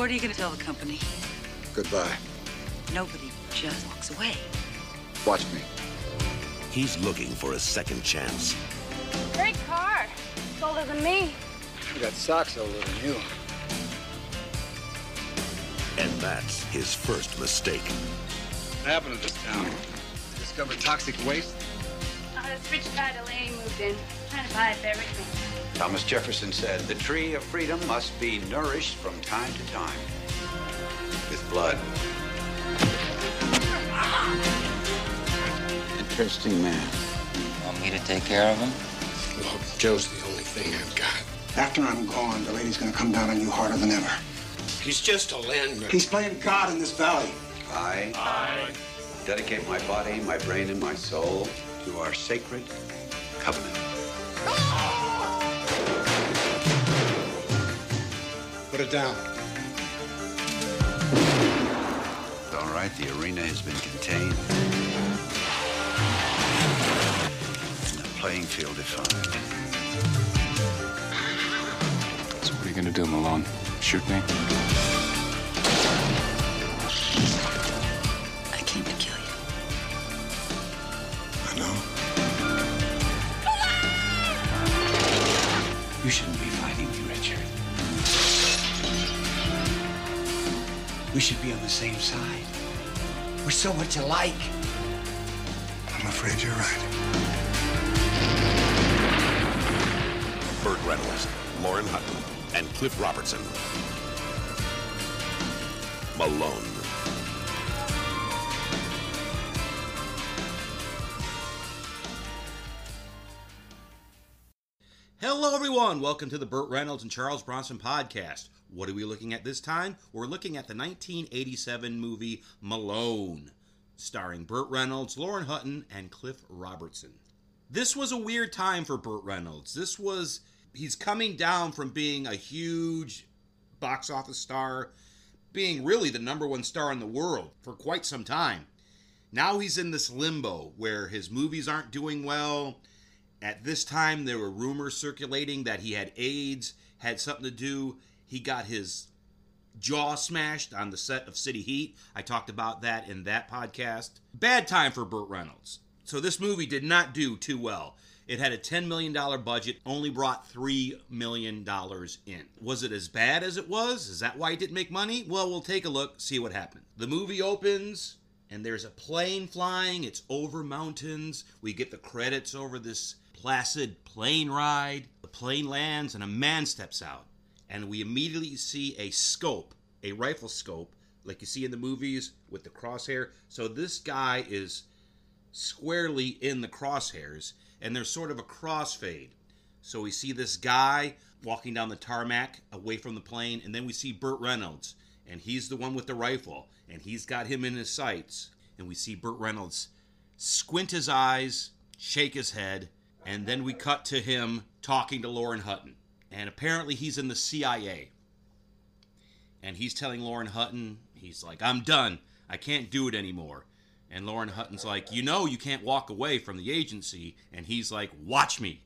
What are you going to tell the company? Goodbye. Nobody just walks away. Watch me. He's looking for a second chance. Great car. It's older than me. You got socks older than you. And that's his first mistake. What happened to this town? Discovered toxic waste? Uh, this rich guy Delaney moved in. Trying to buy up everything. Thomas Jefferson said, The tree of freedom must be nourished from time to time with blood. Interesting man. Want me to take care of him? Look, Joe's the only thing I've got. After I'm gone, the lady's gonna come down on you harder than ever. He's just a landman. He's playing God in this valley. I, I dedicate my body, my brain, and my soul to our sacred covenant. Put it down. All right, the arena has been contained. And the playing field defined. So what are you gonna do, Malone? Shoot me? I came to kill you. I know. You shouldn't We should be on the same side. We're so much alike. I'm afraid you're right. Burt Reynolds, Lauren Hutton, and Cliff Robertson. Malone. Hello, everyone. Welcome to the Burt Reynolds and Charles Bronson podcast. What are we looking at this time? We're looking at the 1987 movie Malone, starring Burt Reynolds, Lauren Hutton, and Cliff Robertson. This was a weird time for Burt Reynolds. This was, he's coming down from being a huge box office star, being really the number one star in the world for quite some time. Now he's in this limbo where his movies aren't doing well. At this time, there were rumors circulating that he had AIDS, had something to do. He got his jaw smashed on the set of City Heat. I talked about that in that podcast. Bad time for Burt Reynolds. So this movie did not do too well. It had a $10 million budget, only brought $3 million in. Was it as bad as it was? Is that why it didn't make money? Well, we'll take a look, see what happened. The movie opens, and there's a plane flying. It's over mountains. We get the credits over this placid plane ride. The plane lands, and a man steps out. And we immediately see a scope, a rifle scope, like you see in the movies with the crosshair. So this guy is squarely in the crosshairs, and there's sort of a crossfade. So we see this guy walking down the tarmac away from the plane, and then we see Burt Reynolds, and he's the one with the rifle, and he's got him in his sights. And we see Burt Reynolds squint his eyes, shake his head, and then we cut to him talking to Lauren Hutton. And apparently he's in the CIA. And he's telling Lauren Hutton, he's like, I'm done. I can't do it anymore. And Lauren Hutton's like, You know, you can't walk away from the agency. And he's like, Watch me.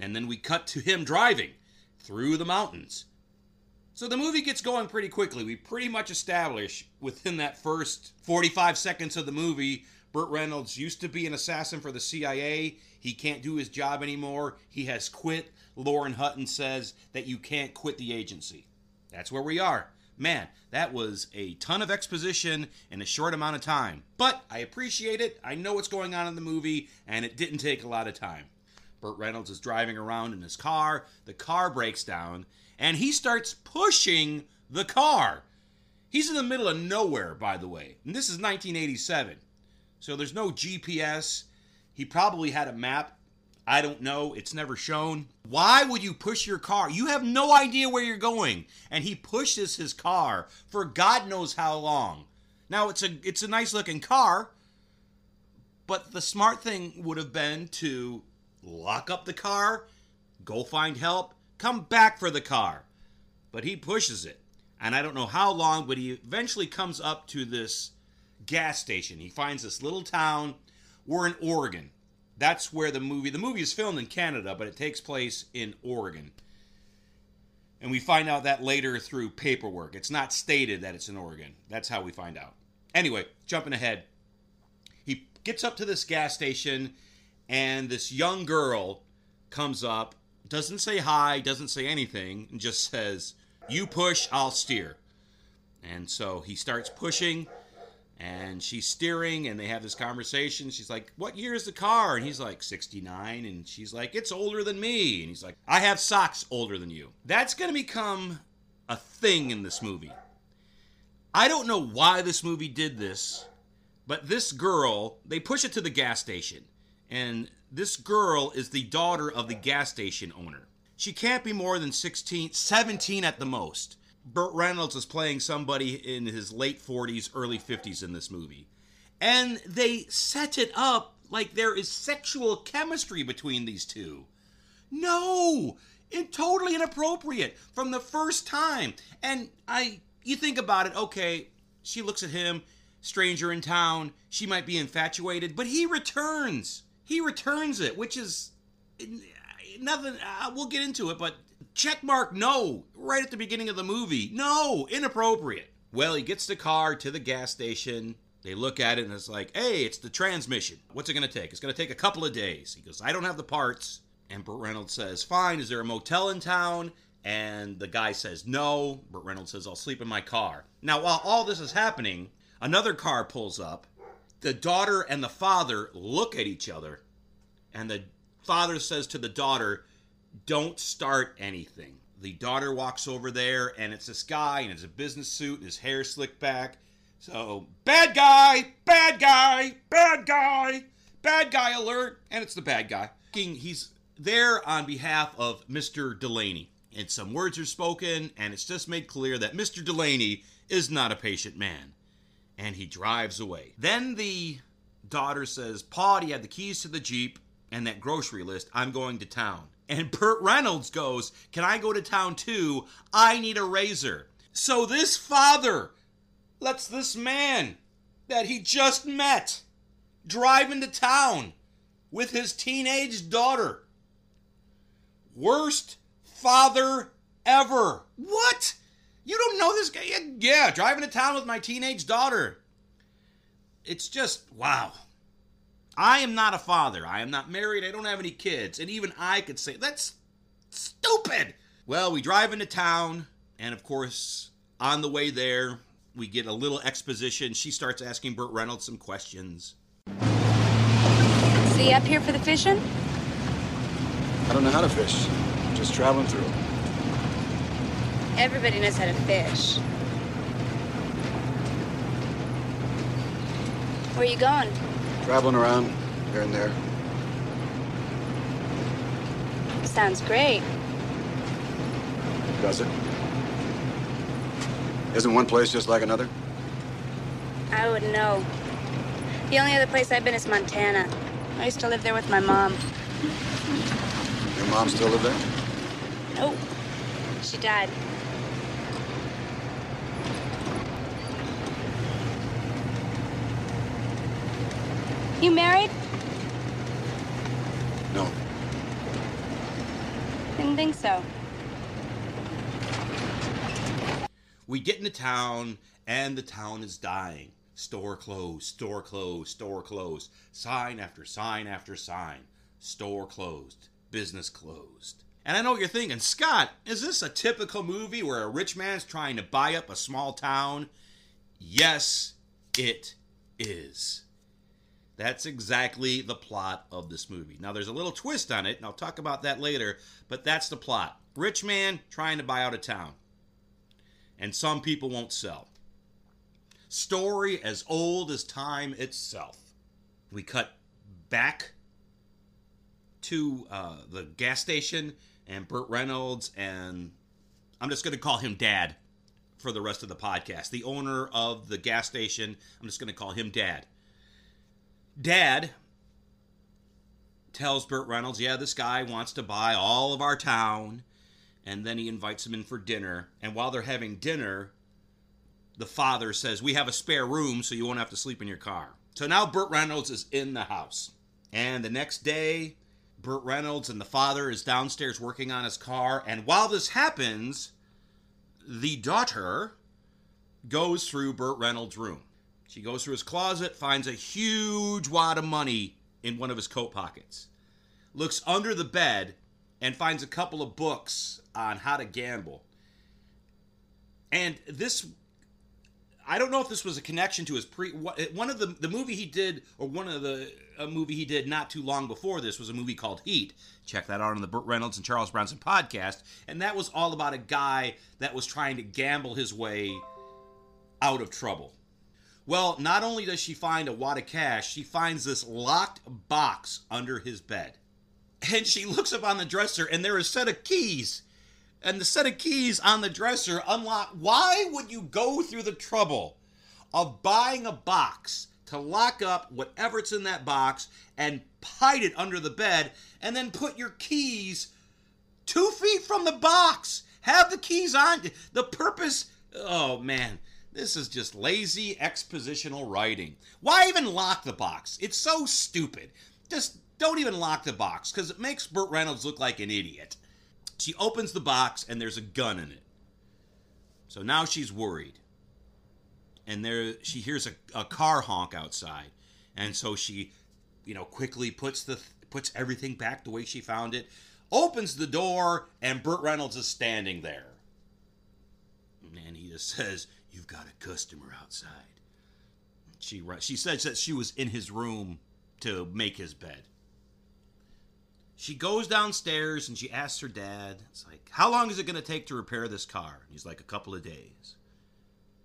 And then we cut to him driving through the mountains. So the movie gets going pretty quickly. We pretty much establish within that first 45 seconds of the movie Burt Reynolds used to be an assassin for the CIA. He can't do his job anymore. He has quit. Lauren Hutton says that you can't quit the agency. That's where we are. Man, that was a ton of exposition in a short amount of time. But I appreciate it. I know what's going on in the movie, and it didn't take a lot of time. Burt Reynolds is driving around in his car. The car breaks down, and he starts pushing the car. He's in the middle of nowhere, by the way. And this is 1987. So there's no GPS. He probably had a map. I don't know. It's never shown. Why would you push your car? You have no idea where you're going. And he pushes his car for God knows how long. Now it's a it's a nice looking car, but the smart thing would have been to lock up the car, go find help, come back for the car. But he pushes it. And I don't know how long, but he eventually comes up to this gas station. He finds this little town. We're in Oregon. That's where the movie the movie is filmed in Canada, but it takes place in Oregon. And we find out that later through paperwork. It's not stated that it's in Oregon. That's how we find out. Anyway, jumping ahead, he gets up to this gas station, and this young girl comes up, doesn't say hi, doesn't say anything, and just says, You push, I'll steer. And so he starts pushing, and she's steering, and they have this conversation. She's like, What year is the car? And he's like, 69. And she's like, It's older than me. And he's like, I have socks older than you. That's going to become a thing in this movie. I don't know why this movie did this, but this girl, they push it to the gas station. And this girl is the daughter of the gas station owner. She can't be more than 16, 17 at the most. Burt Reynolds is playing somebody in his late 40s, early 50s in this movie. And they set it up like there is sexual chemistry between these two. No! It totally inappropriate from the first time. And I you think about it, okay, she looks at him, stranger in town, she might be infatuated, but he returns. He returns it, which is nothing uh, we'll get into it, but check mark no right at the beginning of the movie. No, inappropriate. Well, he gets the car to the gas station. They look at it and it's like, hey, it's the transmission. What's it going to take? It's going to take a couple of days. He goes, I don't have the parts. And Burt Reynolds says, fine, is there a motel in town? And the guy says, no. Burt Reynolds says, I'll sleep in my car. Now, while all this is happening, another car pulls up. The daughter and the father look at each other. And the father says to the daughter, don't start anything. The daughter walks over there, and it's this guy in his business suit, and his hair slicked back. So, bad guy, bad guy, bad guy, bad guy alert, and it's the bad guy. He's there on behalf of Mr. Delaney. And some words are spoken, and it's just made clear that Mr. Delaney is not a patient man. And he drives away. Then the daughter says, Paul, you have the keys to the Jeep and that grocery list. I'm going to town. And Burt Reynolds goes, Can I go to town too? I need a razor. So this father lets this man that he just met drive into town with his teenage daughter. Worst father ever. What? You don't know this guy? Yeah, driving to town with my teenage daughter. It's just, wow. I am not a father. I am not married. I don't have any kids. And even I could say, that's stupid. Well, we drive into town, and of course, on the way there, we get a little exposition. She starts asking Burt Reynolds some questions. See up here for the fishing? I don't know how to fish. Just traveling through. Everybody knows how to fish. Where are you going? Traveling around here and there. Sounds great. Does it? Isn't one place just like another? I wouldn't know. The only other place I've been is Montana. I used to live there with my mom. Your mom still live there? Nope. She died. You married? No. Didn't think so. We get into town, and the town is dying. Store closed, store closed, store closed. Sign after sign after sign. Store closed, business closed. And I know what you're thinking, Scott, is this a typical movie where a rich man's trying to buy up a small town? Yes, it is. That's exactly the plot of this movie. Now, there's a little twist on it, and I'll talk about that later, but that's the plot. Rich man trying to buy out a town. And some people won't sell. Story as old as time itself. We cut back to uh, the gas station, and Burt Reynolds, and I'm just going to call him Dad for the rest of the podcast. The owner of the gas station, I'm just going to call him Dad. Dad tells Burt Reynolds, yeah, this guy wants to buy all of our town. And then he invites him in for dinner. And while they're having dinner, the father says, We have a spare room, so you won't have to sleep in your car. So now Burt Reynolds is in the house. And the next day, Burt Reynolds and the father is downstairs working on his car. And while this happens, the daughter goes through Burt Reynolds' room. She goes through his closet, finds a huge wad of money in one of his coat pockets, looks under the bed, and finds a couple of books on how to gamble. And this I don't know if this was a connection to his pre one of the the movie he did or one of the a movie he did not too long before this was a movie called Heat. Check that out on the Burt Reynolds and Charles Bronson podcast, and that was all about a guy that was trying to gamble his way out of trouble. Well, not only does she find a wad of cash, she finds this locked box under his bed. And she looks up on the dresser and there is a set of keys and the set of keys on the dresser unlock. Why would you go through the trouble of buying a box to lock up whatever's in that box and hide it under the bed and then put your keys two feet from the box? Have the keys on. The purpose. Oh, man. This is just lazy expositional writing. Why even lock the box? It's so stupid. Just don't even lock the box because it makes Burt Reynolds look like an idiot. She opens the box and there's a gun in it. So now she's worried. And there she hears a, a car honk outside. And so she, you know, quickly puts the puts everything back the way she found it, opens the door, and Burt Reynolds is standing there. And he just says, You've got a customer outside. She she says that she was in his room to make his bed she goes downstairs and she asks her dad, it's like, how long is it going to take to repair this car? And he's like, a couple of days.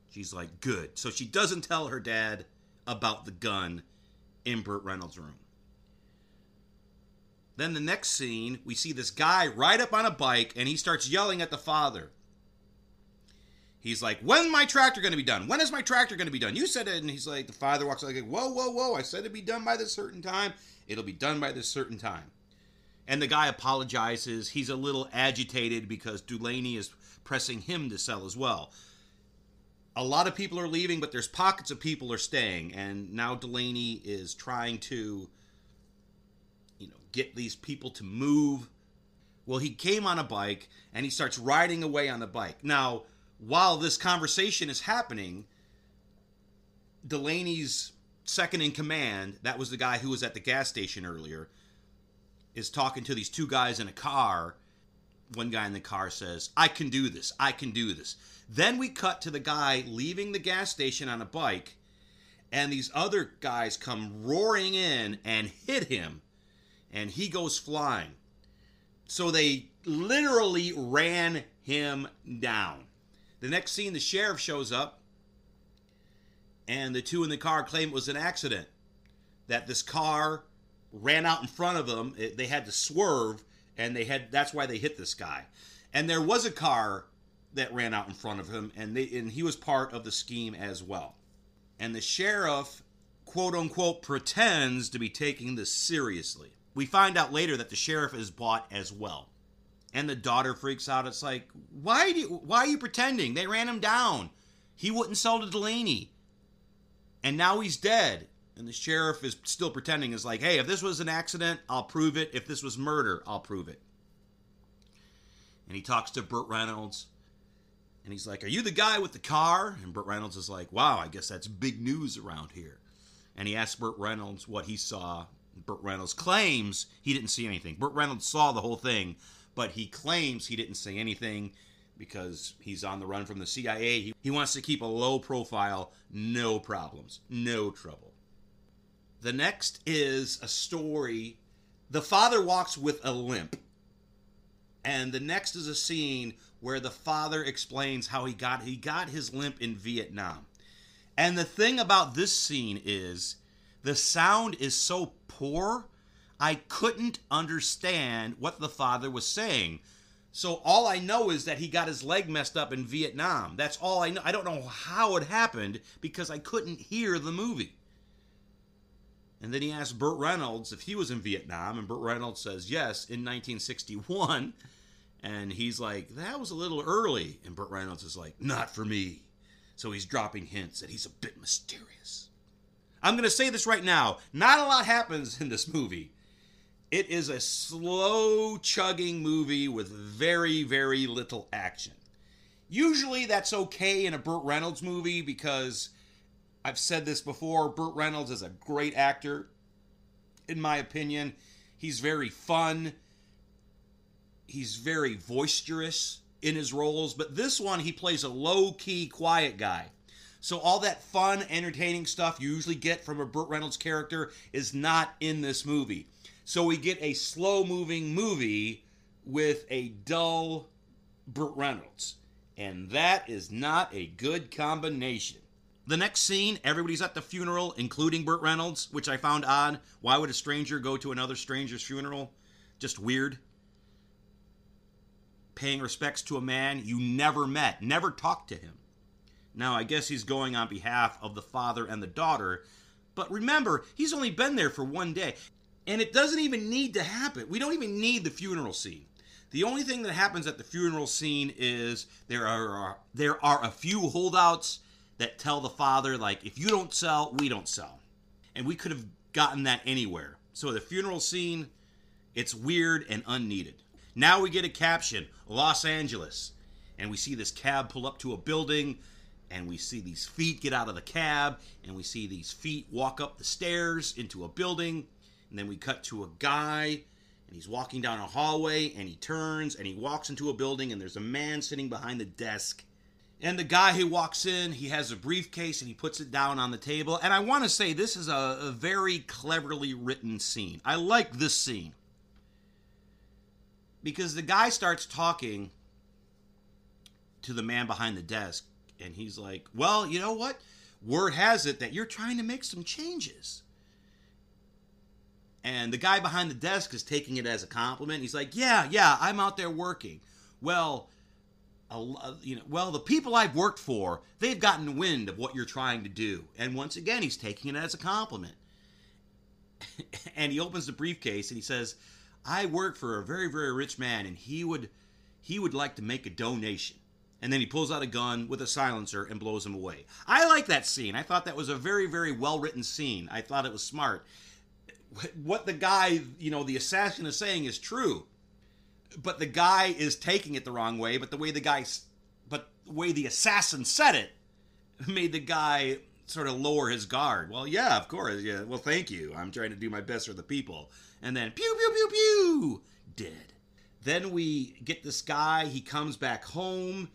She's like, good. So she doesn't tell her dad about the gun in Burt Reynolds' room. Then the next scene, we see this guy ride up on a bike and he starts yelling at the father. He's like, when my tractor going to be done? When is my tractor going to be done? You said it. And he's like, The father walks like, Whoa, whoa, whoa. I said it'd be done by this certain time. It'll be done by this certain time. And the guy apologizes. He's a little agitated because Delaney is pressing him to sell as well. A lot of people are leaving, but there's pockets of people are staying, and now Delaney is trying to, you know, get these people to move. Well, he came on a bike and he starts riding away on the bike. Now, while this conversation is happening, Delaney's second in command, that was the guy who was at the gas station earlier, is talking to these two guys in a car. One guy in the car says, I can do this. I can do this. Then we cut to the guy leaving the gas station on a bike, and these other guys come roaring in and hit him, and he goes flying. So they literally ran him down. The next scene, the sheriff shows up, and the two in the car claim it was an accident. That this car ran out in front of them. It, they had to swerve, and they had that's why they hit this guy. And there was a car that ran out in front of him, and they and he was part of the scheme as well. And the sheriff, quote unquote, pretends to be taking this seriously. We find out later that the sheriff is bought as well. And the daughter freaks out. It's like, why do why are you pretending? They ran him down. He wouldn't sell to Delaney, And now he's dead. And the sheriff is still pretending is like, hey, if this was an accident, I'll prove it. If this was murder, I'll prove it. And he talks to Burt Reynolds. And he's like, Are you the guy with the car? And Burt Reynolds is like, Wow, I guess that's big news around here. And he asks Burt Reynolds what he saw. Burt Reynolds claims he didn't see anything. Burt Reynolds saw the whole thing, but he claims he didn't say anything because he's on the run from the CIA. He, he wants to keep a low profile, no problems, no trouble. The next is a story. The father walks with a limp. And the next is a scene where the father explains how he got he got his limp in Vietnam. And the thing about this scene is the sound is so poor, I couldn't understand what the father was saying. So all I know is that he got his leg messed up in Vietnam. That's all I know. I don't know how it happened because I couldn't hear the movie. And then he asked Burt Reynolds if he was in Vietnam, and Burt Reynolds says yes in 1961. And he's like, that was a little early. And Burt Reynolds is like, not for me. So he's dropping hints that he's a bit mysterious. I'm going to say this right now. Not a lot happens in this movie. It is a slow chugging movie with very, very little action. Usually that's okay in a Burt Reynolds movie because I've said this before Burt Reynolds is a great actor, in my opinion. He's very fun, he's very boisterous in his roles, but this one he plays a low key, quiet guy. So all that fun, entertaining stuff you usually get from a Burt Reynolds character is not in this movie. So we get a slow moving movie with a dull Burt Reynolds. And that is not a good combination. The next scene, everybody's at the funeral, including Burt Reynolds, which I found odd. Why would a stranger go to another stranger's funeral? Just weird. Paying respects to a man you never met, never talked to him. Now, I guess he's going on behalf of the father and the daughter, but remember, he's only been there for one day. And it doesn't even need to happen. We don't even need the funeral scene. The only thing that happens at the funeral scene is there are there are a few holdouts that tell the father like if you don't sell, we don't sell. And we could have gotten that anywhere. So the funeral scene it's weird and unneeded. Now we get a caption, Los Angeles, and we see this cab pull up to a building and we see these feet get out of the cab and we see these feet walk up the stairs into a building and then we cut to a guy and he's walking down a hallway and he turns and he walks into a building and there's a man sitting behind the desk. And the guy who walks in, he has a briefcase and he puts it down on the table. And I want to say this is a, a very cleverly written scene. I like this scene. Because the guy starts talking to the man behind the desk and he's like, Well, you know what? Word has it that you're trying to make some changes. And the guy behind the desk is taking it as a compliment. He's like, "Yeah, yeah, I'm out there working." Well, you know, well, the people I've worked for, they've gotten wind of what you're trying to do. And once again, he's taking it as a compliment. and he opens the briefcase and he says, "I work for a very, very rich man and he would he would like to make a donation." And then he pulls out a gun with a silencer and blows him away. I like that scene. I thought that was a very, very well written scene. I thought it was smart what the guy, you know, the assassin is saying is true. But the guy is taking it the wrong way, but the way the guy but the way the assassin said it made the guy sort of lower his guard. Well, yeah, of course. Yeah. Well, thank you. I'm trying to do my best for the people. And then pew pew pew pew dead. Then we get this guy, he comes back home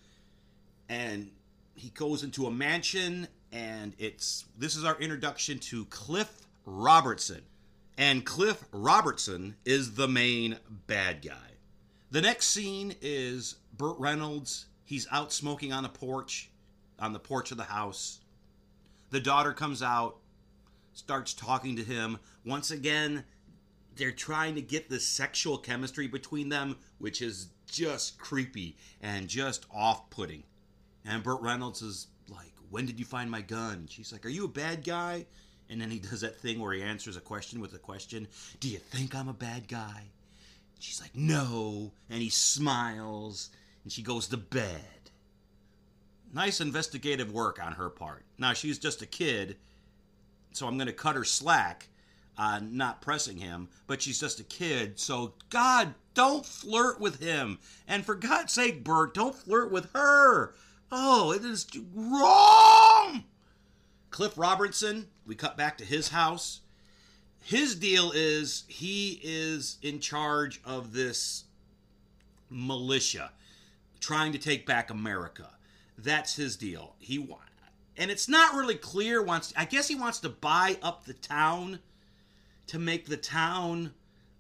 and he goes into a mansion and it's this is our introduction to Cliff Robertson and Cliff Robertson is the main bad guy. The next scene is Burt Reynolds. He's out smoking on a porch, on the porch of the house. The daughter comes out, starts talking to him. Once again, they're trying to get the sexual chemistry between them, which is just creepy and just off putting. And Burt Reynolds is like, When did you find my gun? She's like, Are you a bad guy? And then he does that thing where he answers a question with a question Do you think I'm a bad guy? She's like, No. And he smiles and she goes to bed. Nice investigative work on her part. Now, she's just a kid, so I'm going to cut her slack on not pressing him, but she's just a kid, so God, don't flirt with him. And for God's sake, Burt, don't flirt with her. Oh, it is wrong. Cliff Robertson, we cut back to his house. His deal is he is in charge of this militia trying to take back America. That's his deal. He and it's not really clear wants I guess he wants to buy up the town to make the town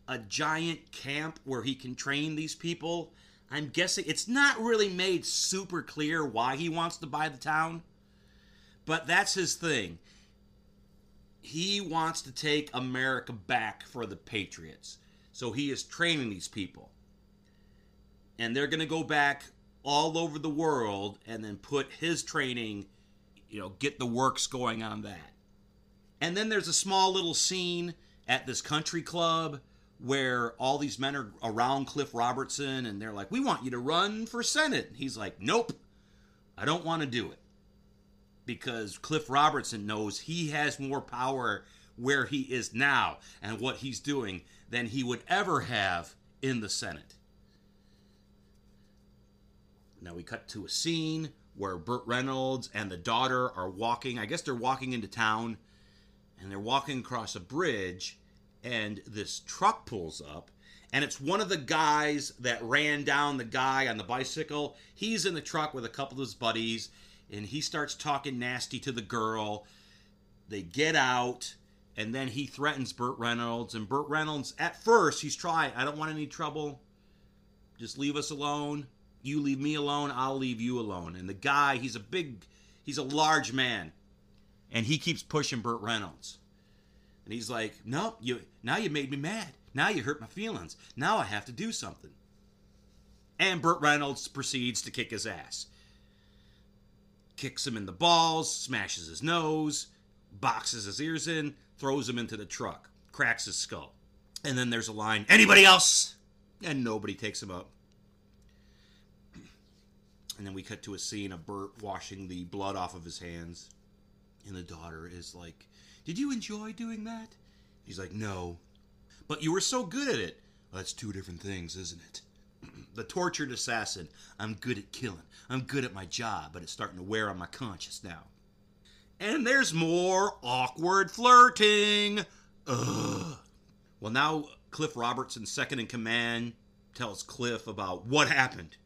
a giant camp where he can train these people. I'm guessing it's not really made super clear why he wants to buy the town. But that's his thing. He wants to take America back for the Patriots. So he is training these people. And they're going to go back all over the world and then put his training, you know, get the works going on that. And then there's a small little scene at this country club where all these men are around Cliff Robertson and they're like, We want you to run for Senate. He's like, Nope, I don't want to do it because Cliff Robertson knows he has more power where he is now and what he's doing than he would ever have in the Senate. Now we cut to a scene where Burt Reynolds and the daughter are walking. I guess they're walking into town and they're walking across a bridge and this truck pulls up and it's one of the guys that ran down the guy on the bicycle. He's in the truck with a couple of his buddies and he starts talking nasty to the girl. They get out and then he threatens Burt Reynolds and Burt Reynolds at first he's trying, I don't want any trouble. Just leave us alone. You leave me alone, I'll leave you alone. And the guy, he's a big he's a large man. And he keeps pushing Burt Reynolds. And he's like, "No, you now you made me mad. Now you hurt my feelings. Now I have to do something." And Burt Reynolds proceeds to kick his ass. Kicks him in the balls, smashes his nose, boxes his ears in, throws him into the truck, cracks his skull. And then there's a line, "Anybody else?" And nobody takes him up. And then we cut to a scene of Burt washing the blood off of his hands. And the daughter is like, Did you enjoy doing that? He's like, No. But you were so good at it. Well, that's two different things, isn't it? The tortured assassin. I'm good at killing. I'm good at my job, but it's starting to wear on my conscience now. And there's more awkward flirting. Ugh. Well, now Cliff Robertson, second in command, tells Cliff about what happened,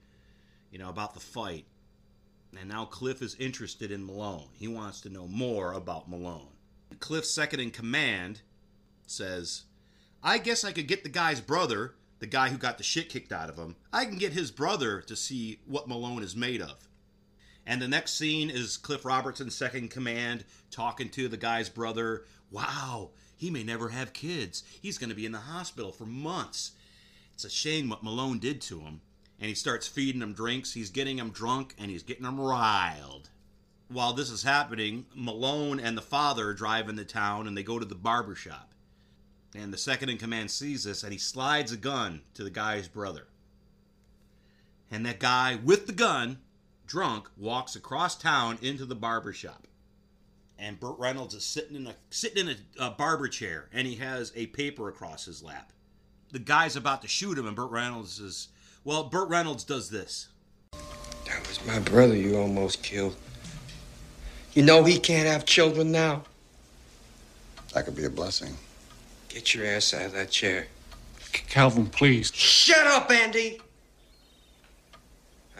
you know, about the fight. And now Cliff is interested in Malone. He wants to know more about Malone. Cliff's second in command says, I guess I could get the guy's brother, the guy who got the shit kicked out of him, I can get his brother to see what Malone is made of. And the next scene is Cliff Robertson's second command talking to the guy's brother. Wow, he may never have kids. He's going to be in the hospital for months. It's a shame what Malone did to him. And he starts feeding him drinks. He's getting him drunk and he's getting him riled. While this is happening, Malone and the father drive into town and they go to the barber shop. And the second in command sees this and he slides a gun to the guy's brother. And that guy with the gun, drunk, walks across town into the barber shop. And Burt Reynolds is sitting in a sitting in a, a barber chair and he has a paper across his lap. The guy's about to shoot him and Burt Reynolds is well, Burt Reynolds does this. That was my brother you almost killed. You know he can't have children now. That could be a blessing. Get your ass out of that chair. Calvin, please. Shut up, Andy!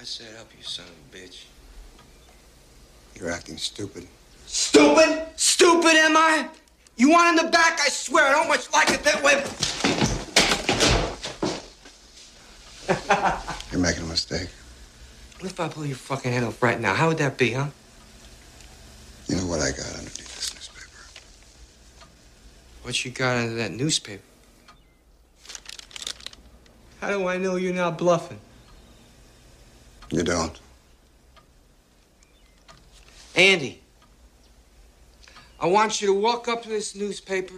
I said up, you son of a bitch. You're acting stupid. Stupid? Stupid, am I? You want in the back? I swear I don't much like it that way. You're making a mistake. What if I blow your fucking head off right now? How would that be, huh? You know what I got underneath this newspaper? What you got under that newspaper? How do I know you're not bluffing? You don't. Andy, I want you to walk up to this newspaper,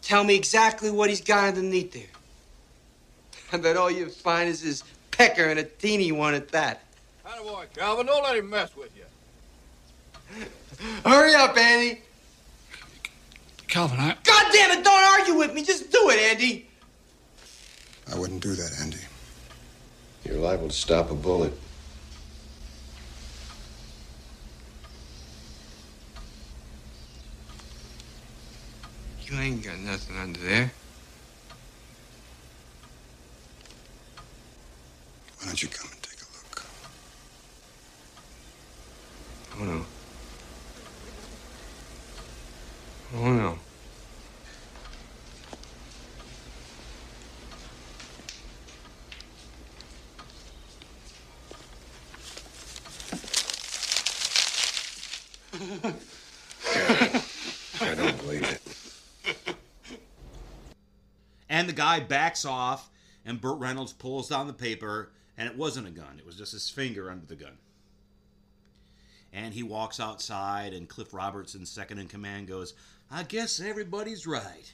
tell me exactly what he's got underneath there. I bet all you find is his pecker and a teeny one at that. Boy, Calvin, don't let him mess with you. Hurry up, Andy. Calvin, I. God damn it, don't argue with me. Just do it, Andy. I wouldn't do that, Andy. You're liable to stop a bullet. You ain't got nothing under there. Why don't you come and take a look? Oh, no. Oh, no. The guy backs off, and Burt Reynolds pulls down the paper, and it wasn't a gun. It was just his finger under the gun. And he walks outside, and Cliff Robertson, second in command, goes, I guess everybody's right.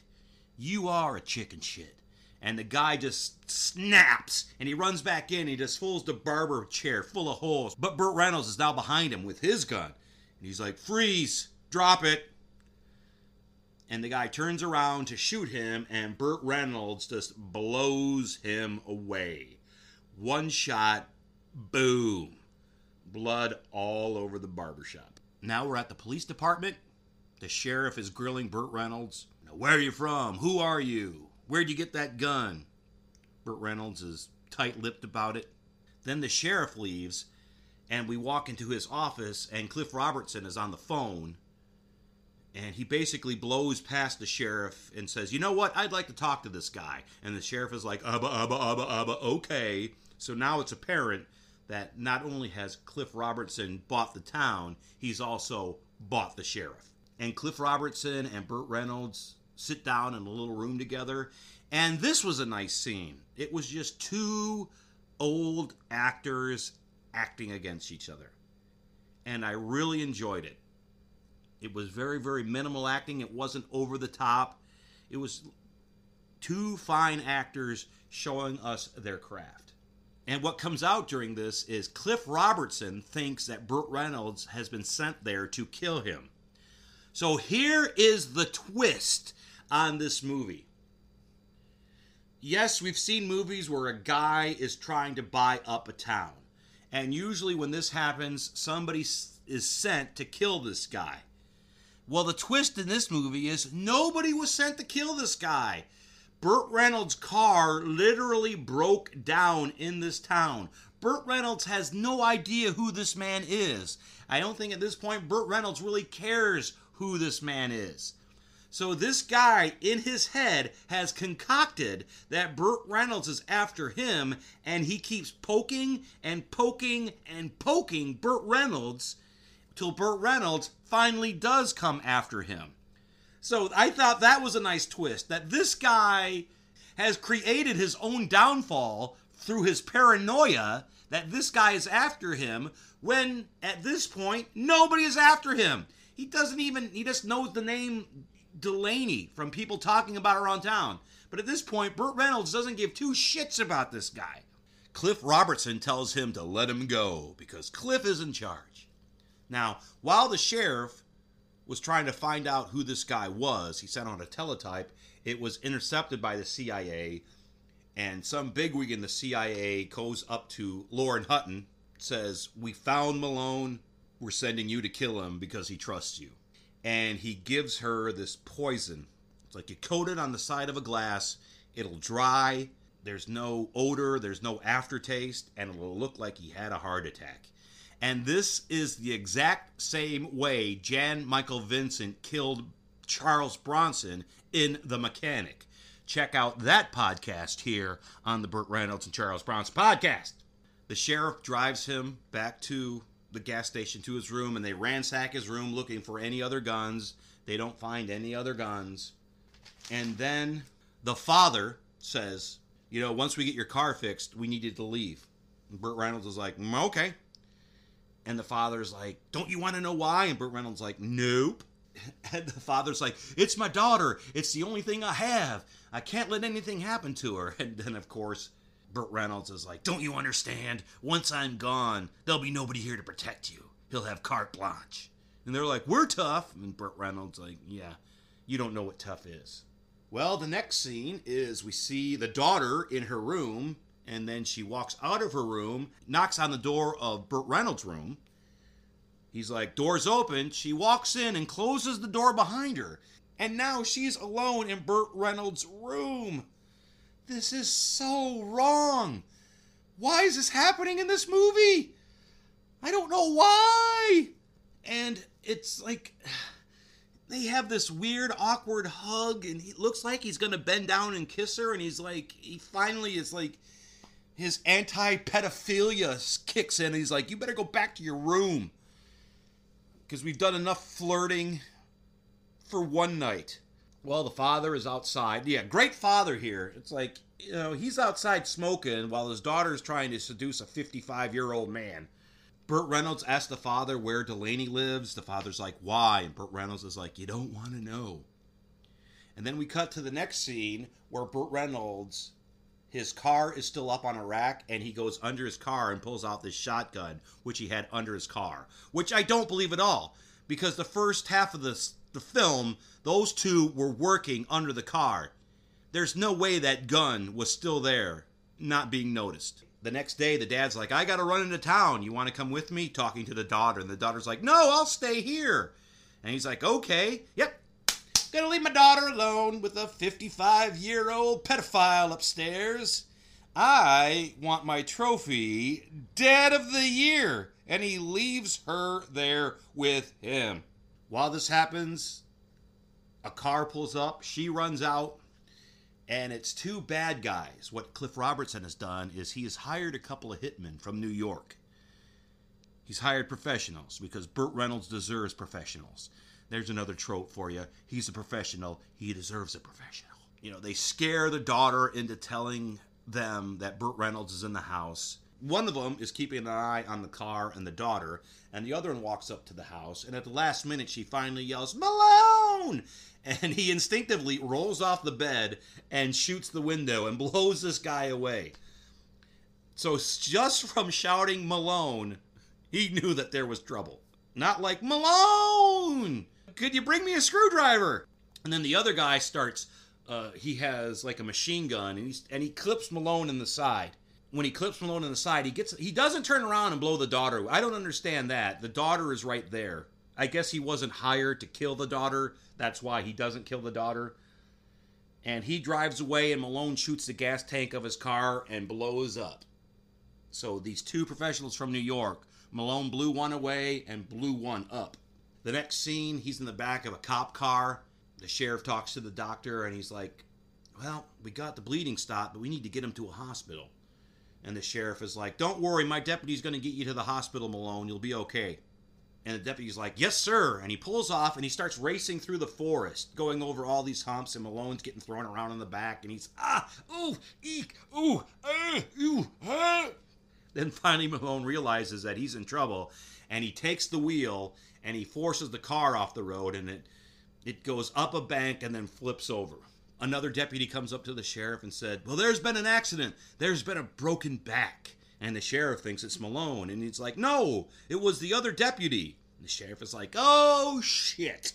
You are a chicken shit. And the guy just snaps, and he runs back in. He just fools the barber chair full of holes. But Burt Reynolds is now behind him with his gun. And he's like, Freeze! Drop it! And the guy turns around to shoot him, and Burt Reynolds just blows him away. One shot, boom. Blood all over the barbershop. Now we're at the police department. The sheriff is grilling Burt Reynolds. Now, where are you from? Who are you? Where'd you get that gun? Burt Reynolds is tight lipped about it. Then the sheriff leaves, and we walk into his office, and Cliff Robertson is on the phone. And he basically blows past the sheriff and says, You know what? I'd like to talk to this guy. And the sheriff is like, okay. So now it's apparent that not only has Cliff Robertson bought the town, he's also bought the sheriff. And Cliff Robertson and Burt Reynolds sit down in a little room together. And this was a nice scene. It was just two old actors acting against each other. And I really enjoyed it. It was very, very minimal acting. It wasn't over the top. It was two fine actors showing us their craft. And what comes out during this is Cliff Robertson thinks that Burt Reynolds has been sent there to kill him. So here is the twist on this movie. Yes, we've seen movies where a guy is trying to buy up a town. And usually, when this happens, somebody is sent to kill this guy. Well, the twist in this movie is nobody was sent to kill this guy. Burt Reynolds' car literally broke down in this town. Burt Reynolds has no idea who this man is. I don't think at this point Burt Reynolds really cares who this man is. So this guy in his head has concocted that Burt Reynolds is after him, and he keeps poking and poking and poking Burt Reynolds till Burt Reynolds finally does come after him. So I thought that was a nice twist that this guy has created his own downfall through his paranoia that this guy is after him when at this point nobody is after him. He doesn't even he just knows the name Delaney from people talking about around town. But at this point, Burt Reynolds doesn't give two shits about this guy. Cliff Robertson tells him to let him go because Cliff is in charge. Now, while the sheriff was trying to find out who this guy was, he sent on a teletype. It was intercepted by the CIA, and some bigwig in the CIA goes up to Lauren Hutton, says, We found Malone. We're sending you to kill him because he trusts you and he gives her this poison. It's like you coat it on the side of a glass, it'll dry, there's no odor, there's no aftertaste, and it'll look like he had a heart attack. And this is the exact same way Jan Michael Vincent killed Charles Bronson in The Mechanic. Check out that podcast here on the Burt Reynolds and Charles Bronson podcast. The sheriff drives him back to the gas station to his room and they ransack his room looking for any other guns. They don't find any other guns. And then the father says, You know, once we get your car fixed, we needed to leave. And Burt Reynolds is like, mm, Okay. And the father's like, Don't you want to know why? And Burt Reynolds like, Nope. And the father's like, It's my daughter. It's the only thing I have. I can't let anything happen to her. And then, of course, Burt Reynolds is like, Don't you understand? Once I'm gone, there'll be nobody here to protect you. He'll have carte blanche. And they're like, We're tough. And Burt Reynolds, like, Yeah, you don't know what tough is. Well, the next scene is we see the daughter in her room, and then she walks out of her room, knocks on the door of Burt Reynolds' room. He's like, Door's open. She walks in and closes the door behind her. And now she's alone in Burt Reynolds' room. This is so wrong. Why is this happening in this movie? I don't know why. And it's like they have this weird, awkward hug, and he looks like he's gonna bend down and kiss her, and he's like, he finally is like, his anti pedophilia kicks in, and he's like, you better go back to your room. Because we've done enough flirting for one night. Well, the father is outside. Yeah, great father here. It's like, you know, he's outside smoking while his daughter's trying to seduce a 55 year old man. Burt Reynolds asks the father where Delaney lives. The father's like, why? And Burt Reynolds is like, you don't want to know. And then we cut to the next scene where Burt Reynolds, his car is still up on a rack, and he goes under his car and pulls out this shotgun, which he had under his car, which I don't believe at all. because the first half of the the film, those two were working under the car. There's no way that gun was still there, not being noticed. The next day, the dad's like, I gotta run into town. You wanna come with me? Talking to the daughter. And the daughter's like, No, I'll stay here. And he's like, Okay, yep. Gonna leave my daughter alone with a 55 year old pedophile upstairs. I want my trophy, Dad of the Year. And he leaves her there with him. While this happens, a car pulls up, she runs out, and it's two bad guys. What Cliff Robertson has done is he has hired a couple of hitmen from New York. He's hired professionals because Burt Reynolds deserves professionals. There's another trope for you. He's a professional, he deserves a professional. You know, they scare the daughter into telling them that Burt Reynolds is in the house. One of them is keeping an eye on the car and the daughter, and the other one walks up to the house, and at the last minute, she finally yells, Malone! And he instinctively rolls off the bed and shoots the window and blows this guy away. So, just from shouting Malone, he knew that there was trouble. Not like, Malone! Could you bring me a screwdriver? And then the other guy starts, uh, he has like a machine gun, and, he's, and he clips Malone in the side when he clips Malone in the side, he gets he doesn't turn around and blow the daughter. I don't understand that. The daughter is right there. I guess he wasn't hired to kill the daughter. That's why he doesn't kill the daughter. And he drives away and Malone shoots the gas tank of his car and blows up. So these two professionals from New York, Malone blew one away and blew one up. The next scene, he's in the back of a cop car. The sheriff talks to the doctor and he's like, "Well, we got the bleeding stopped, but we need to get him to a hospital." And the sheriff is like, Don't worry, my deputy's going to get you to the hospital, Malone. You'll be okay. And the deputy's like, Yes, sir. And he pulls off and he starts racing through the forest, going over all these humps, and Malone's getting thrown around in the back. And he's, Ah, ooh, eek, ooh, ah, ooh, ah. Then finally, Malone realizes that he's in trouble and he takes the wheel and he forces the car off the road and it, it goes up a bank and then flips over another deputy comes up to the sheriff and said, Well, there's been an accident. There's been a broken back. And the sheriff thinks it's Malone. And he's like, No, it was the other deputy. And the sheriff is like, Oh, shit.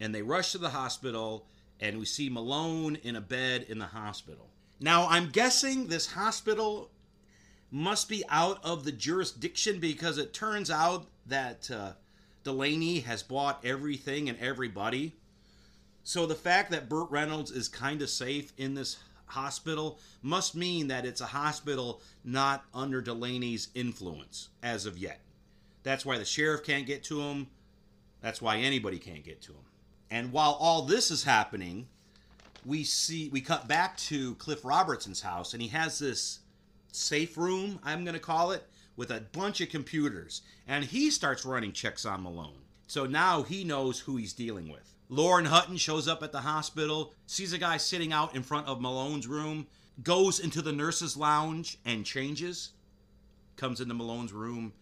And they rush to the hospital, and we see Malone in a bed in the hospital. Now, I'm guessing this hospital must be out of the jurisdiction because it turns out that uh, Delaney has bought everything and everybody so the fact that Burt Reynolds is kind of safe in this hospital must mean that it's a hospital not under Delaney's influence as of yet. That's why the sheriff can't get to him. That's why anybody can't get to him. And while all this is happening, we see we cut back to Cliff Robertson's house and he has this safe room, I'm going to call it, with a bunch of computers. And he starts running checks on Malone. So now he knows who he's dealing with. Lauren Hutton shows up at the hospital, sees a guy sitting out in front of Malone's room, goes into the nurse's lounge and changes, comes into Malone's room.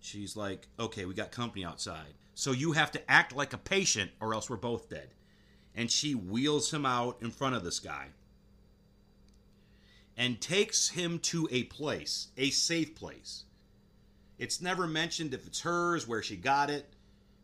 She's like, okay, we got company outside. So you have to act like a patient or else we're both dead. And she wheels him out in front of this guy and takes him to a place, a safe place. It's never mentioned if it's hers, where she got it.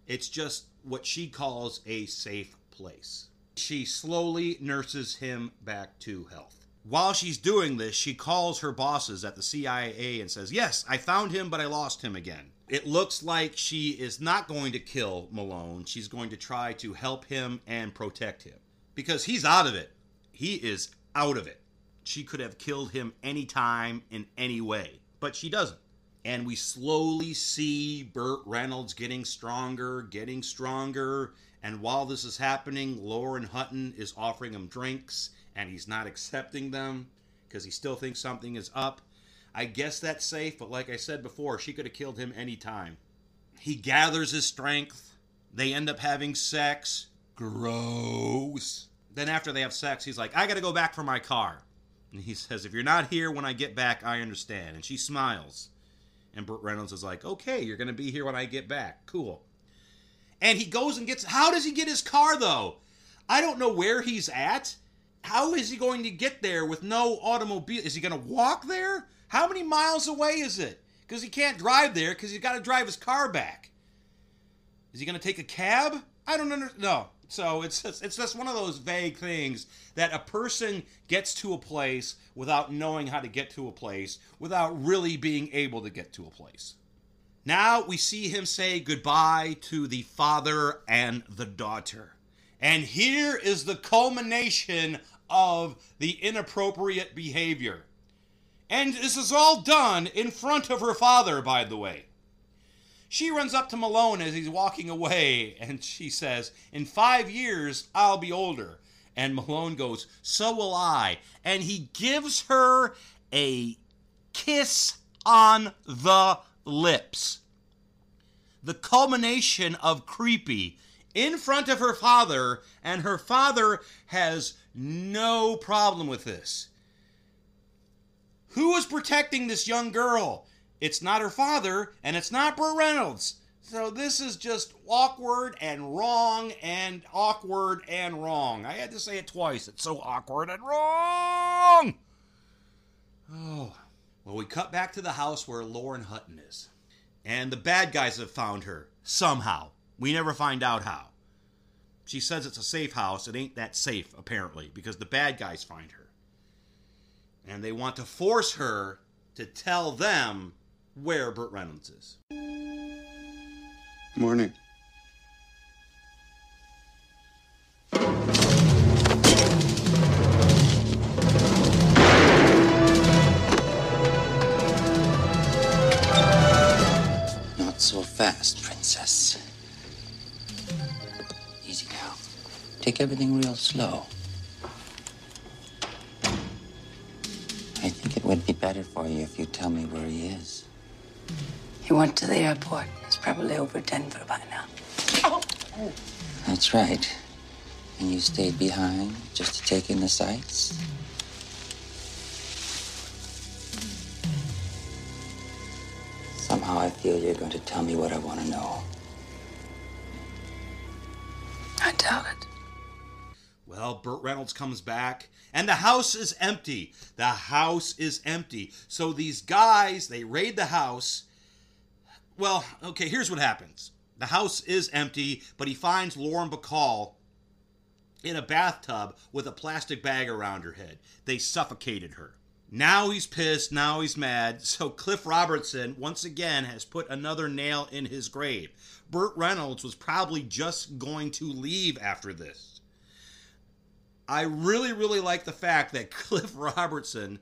It's just what she calls a safe place. She slowly nurses him back to health. While she's doing this, she calls her bosses at the CIA and says, Yes, I found him, but I lost him again. It looks like she is not going to kill Malone. She's going to try to help him and protect him because he's out of it. He is out of it. She could have killed him anytime in any way, but she doesn't and we slowly see Burt Reynolds getting stronger, getting stronger. And while this is happening, Lauren Hutton is offering him drinks, and he's not accepting them because he still thinks something is up. I guess that's safe, but like I said before, she could have killed him any time. He gathers his strength. They end up having sex. Gross. Then after they have sex, he's like, I gotta go back for my car. And he says, If you're not here when I get back, I understand. And she smiles. And Burt Reynolds is like, okay, you're going to be here when I get back. Cool. And he goes and gets. How does he get his car, though? I don't know where he's at. How is he going to get there with no automobile? Is he going to walk there? How many miles away is it? Because he can't drive there because he's got to drive his car back. Is he going to take a cab? I don't understand. No. So it's just, it's just one of those vague things that a person gets to a place without knowing how to get to a place, without really being able to get to a place. Now we see him say goodbye to the father and the daughter. And here is the culmination of the inappropriate behavior. And this is all done in front of her father, by the way. She runs up to Malone as he's walking away and she says, In five years, I'll be older. And Malone goes, So will I. And he gives her a kiss on the lips. The culmination of creepy in front of her father, and her father has no problem with this. Who is protecting this young girl? It's not her father, and it's not Burt Reynolds. So this is just awkward and wrong and awkward and wrong. I had to say it twice. It's so awkward and wrong. Oh. Well, we cut back to the house where Lauren Hutton is. And the bad guys have found her somehow. We never find out how. She says it's a safe house. It ain't that safe, apparently, because the bad guys find her. And they want to force her to tell them where Burt Reynolds is. Morning. Not so fast, princess. Easy now. Take everything real slow. I think it would be better for you if you tell me where he is. He went to the airport. He's probably over Denver by now. Oh. That's right. And you stayed behind just to take in the sights? Somehow I feel you're going to tell me what I want to know. Well, Burt Reynolds comes back, and the house is empty. The house is empty. So these guys, they raid the house. Well, okay, here's what happens the house is empty, but he finds Lauren Bacall in a bathtub with a plastic bag around her head. They suffocated her. Now he's pissed. Now he's mad. So Cliff Robertson, once again, has put another nail in his grave. Burt Reynolds was probably just going to leave after this. I really, really like the fact that Cliff Robertson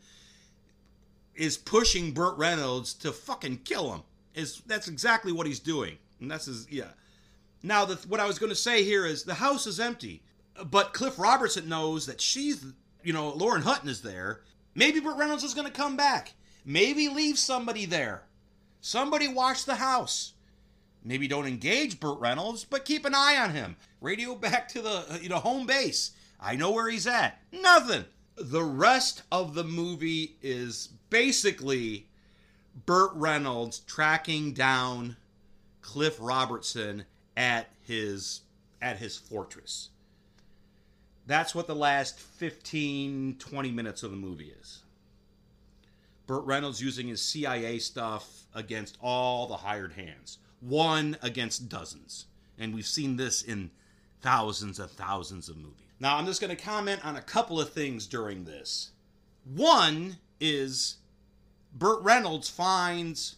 is pushing Burt Reynolds to fucking kill him. Is that's exactly what he's doing, and that's his yeah. Now, the, what I was going to say here is the house is empty, but Cliff Robertson knows that she's, you know, Lauren Hutton is there. Maybe Burt Reynolds is going to come back. Maybe leave somebody there. Somebody watch the house. Maybe don't engage Burt Reynolds, but keep an eye on him. Radio back to the you know home base. I know where he's at. Nothing. The rest of the movie is basically Burt Reynolds tracking down Cliff Robertson at his at his fortress. That's what the last 15 20 minutes of the movie is. Burt Reynolds using his CIA stuff against all the hired hands. One against dozens. And we've seen this in thousands of thousands of movies. Now, I'm just going to comment on a couple of things during this. One is Burt Reynolds finds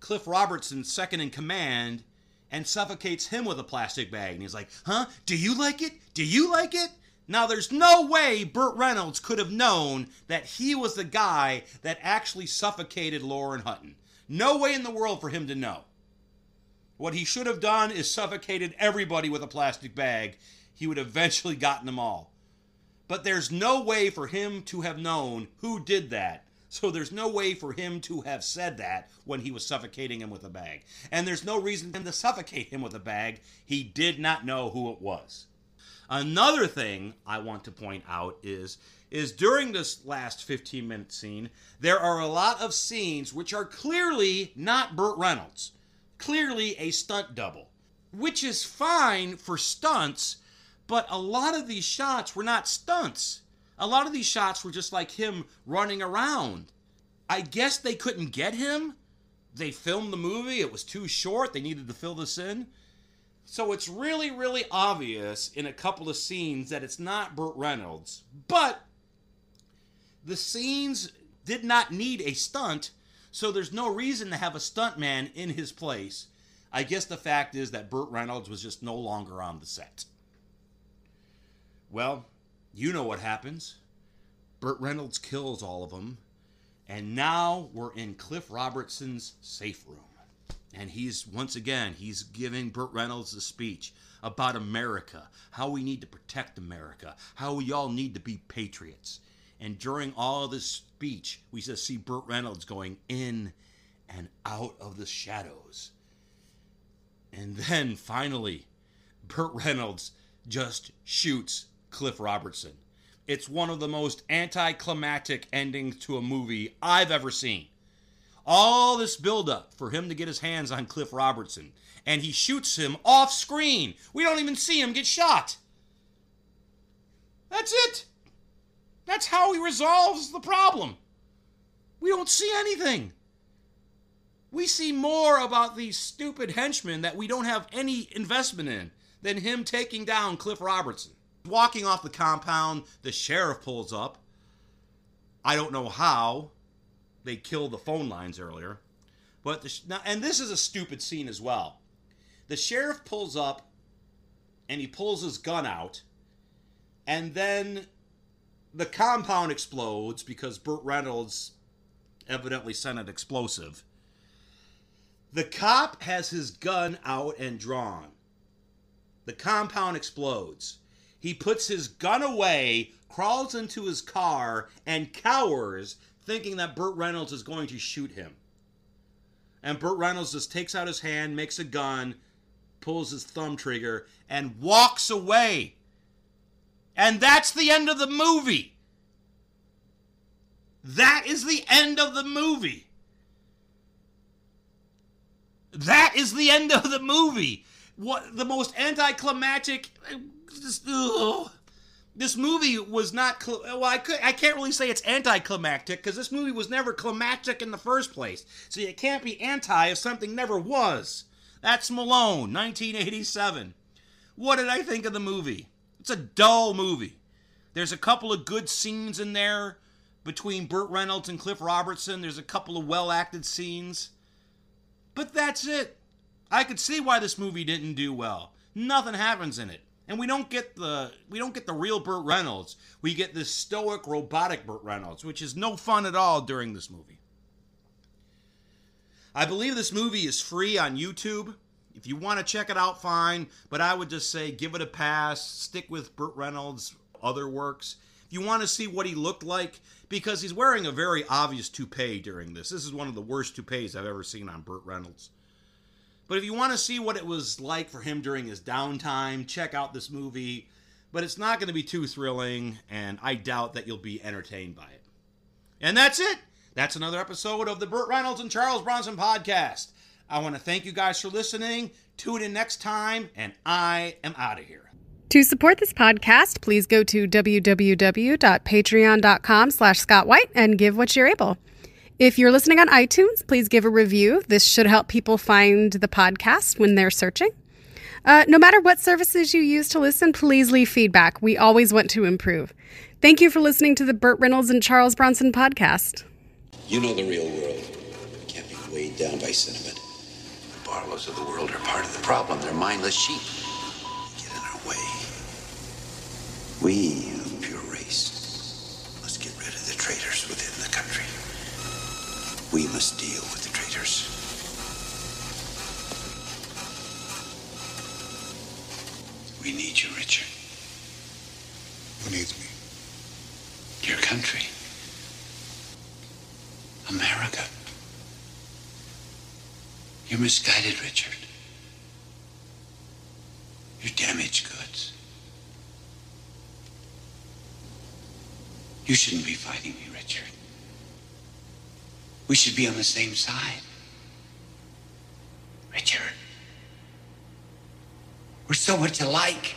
Cliff Robertson second in command and suffocates him with a plastic bag. And he's like, huh? Do you like it? Do you like it? Now, there's no way Burt Reynolds could have known that he was the guy that actually suffocated Lauren Hutton. No way in the world for him to know. What he should have done is suffocated everybody with a plastic bag. He would eventually gotten them all. But there's no way for him to have known who did that. So there's no way for him to have said that when he was suffocating him with a bag. And there's no reason for him to suffocate him with a bag. He did not know who it was. Another thing I want to point out is is during this last 15 minute scene, there are a lot of scenes which are clearly not Burt Reynolds. Clearly a stunt double, which is fine for stunts, but a lot of these shots were not stunts. A lot of these shots were just like him running around. I guess they couldn't get him. they filmed the movie, it was too short, they needed to fill this in. So it's really, really obvious in a couple of scenes that it's not Burt Reynolds. But the scenes did not need a stunt, so there's no reason to have a stuntman in his place. I guess the fact is that Burt Reynolds was just no longer on the set. Well, you know what happens. Burt Reynolds kills all of them, and now we're in Cliff Robertson's safe room. And he's, once again, he's giving Burt Reynolds a speech about America, how we need to protect America, how we all need to be patriots. And during all this speech, we just see Burt Reynolds going in and out of the shadows. And then finally, Burt Reynolds just shoots Cliff Robertson. It's one of the most anticlimactic endings to a movie I've ever seen. All this buildup for him to get his hands on Cliff Robertson, and he shoots him off screen. We don't even see him get shot. That's it. That's how he resolves the problem. We don't see anything. We see more about these stupid henchmen that we don't have any investment in than him taking down Cliff Robertson. Walking off the compound, the sheriff pulls up. I don't know how they killed the phone lines earlier. But the, now, and this is a stupid scene as well. The sheriff pulls up and he pulls his gun out, and then the compound explodes because Burt Reynolds evidently sent an explosive. The cop has his gun out and drawn. The compound explodes. He puts his gun away, crawls into his car, and cowers, thinking that Burt Reynolds is going to shoot him. And Burt Reynolds just takes out his hand, makes a gun, pulls his thumb trigger, and walks away. And that's the end of the movie. That is the end of the movie. That is the end of the movie. What the most anticlimactic just. This movie was not. Cl- well, I could. I can't really say it's anticlimactic because this movie was never climactic in the first place. So it can't be anti if something never was. That's Malone, 1987. What did I think of the movie? It's a dull movie. There's a couple of good scenes in there between Burt Reynolds and Cliff Robertson. There's a couple of well acted scenes. But that's it. I could see why this movie didn't do well. Nothing happens in it and we don't get the we don't get the real Burt Reynolds. We get this stoic, robotic Burt Reynolds, which is no fun at all during this movie. I believe this movie is free on YouTube. If you want to check it out, fine. But I would just say give it a pass. Stick with Burt Reynolds' other works. If you want to see what he looked like, because he's wearing a very obvious toupee during this. This is one of the worst toupees I've ever seen on Burt Reynolds. But if you want to see what it was like for him during his downtime, check out this movie. But it's not going to be too thrilling, and I doubt that you'll be entertained by it. And that's it. That's another episode of the Burt Reynolds and Charles Bronson podcast. I want to thank you guys for listening. Tune in next time, and I am out of here. To support this podcast, please go to www.patreon.com slash Scott White and give what you're able. If you're listening on iTunes, please give a review. This should help people find the podcast when they're searching. Uh, no matter what services you use to listen, please leave feedback. We always want to improve. Thank you for listening to the Burt Reynolds and Charles Bronson podcast. You know the real world can't be weighed down by sentiment. The Barlows of the world are part of the problem. They're mindless sheep. They get in our way. We, the pure race, must get rid of the traitors within the country. We must deal with the traitors. We need you, Richard. Who needs me? Your country. America. You're misguided, Richard. You're damaged goods. You shouldn't be fighting me, Richard. We should be on the same side. Richard. We're so much alike.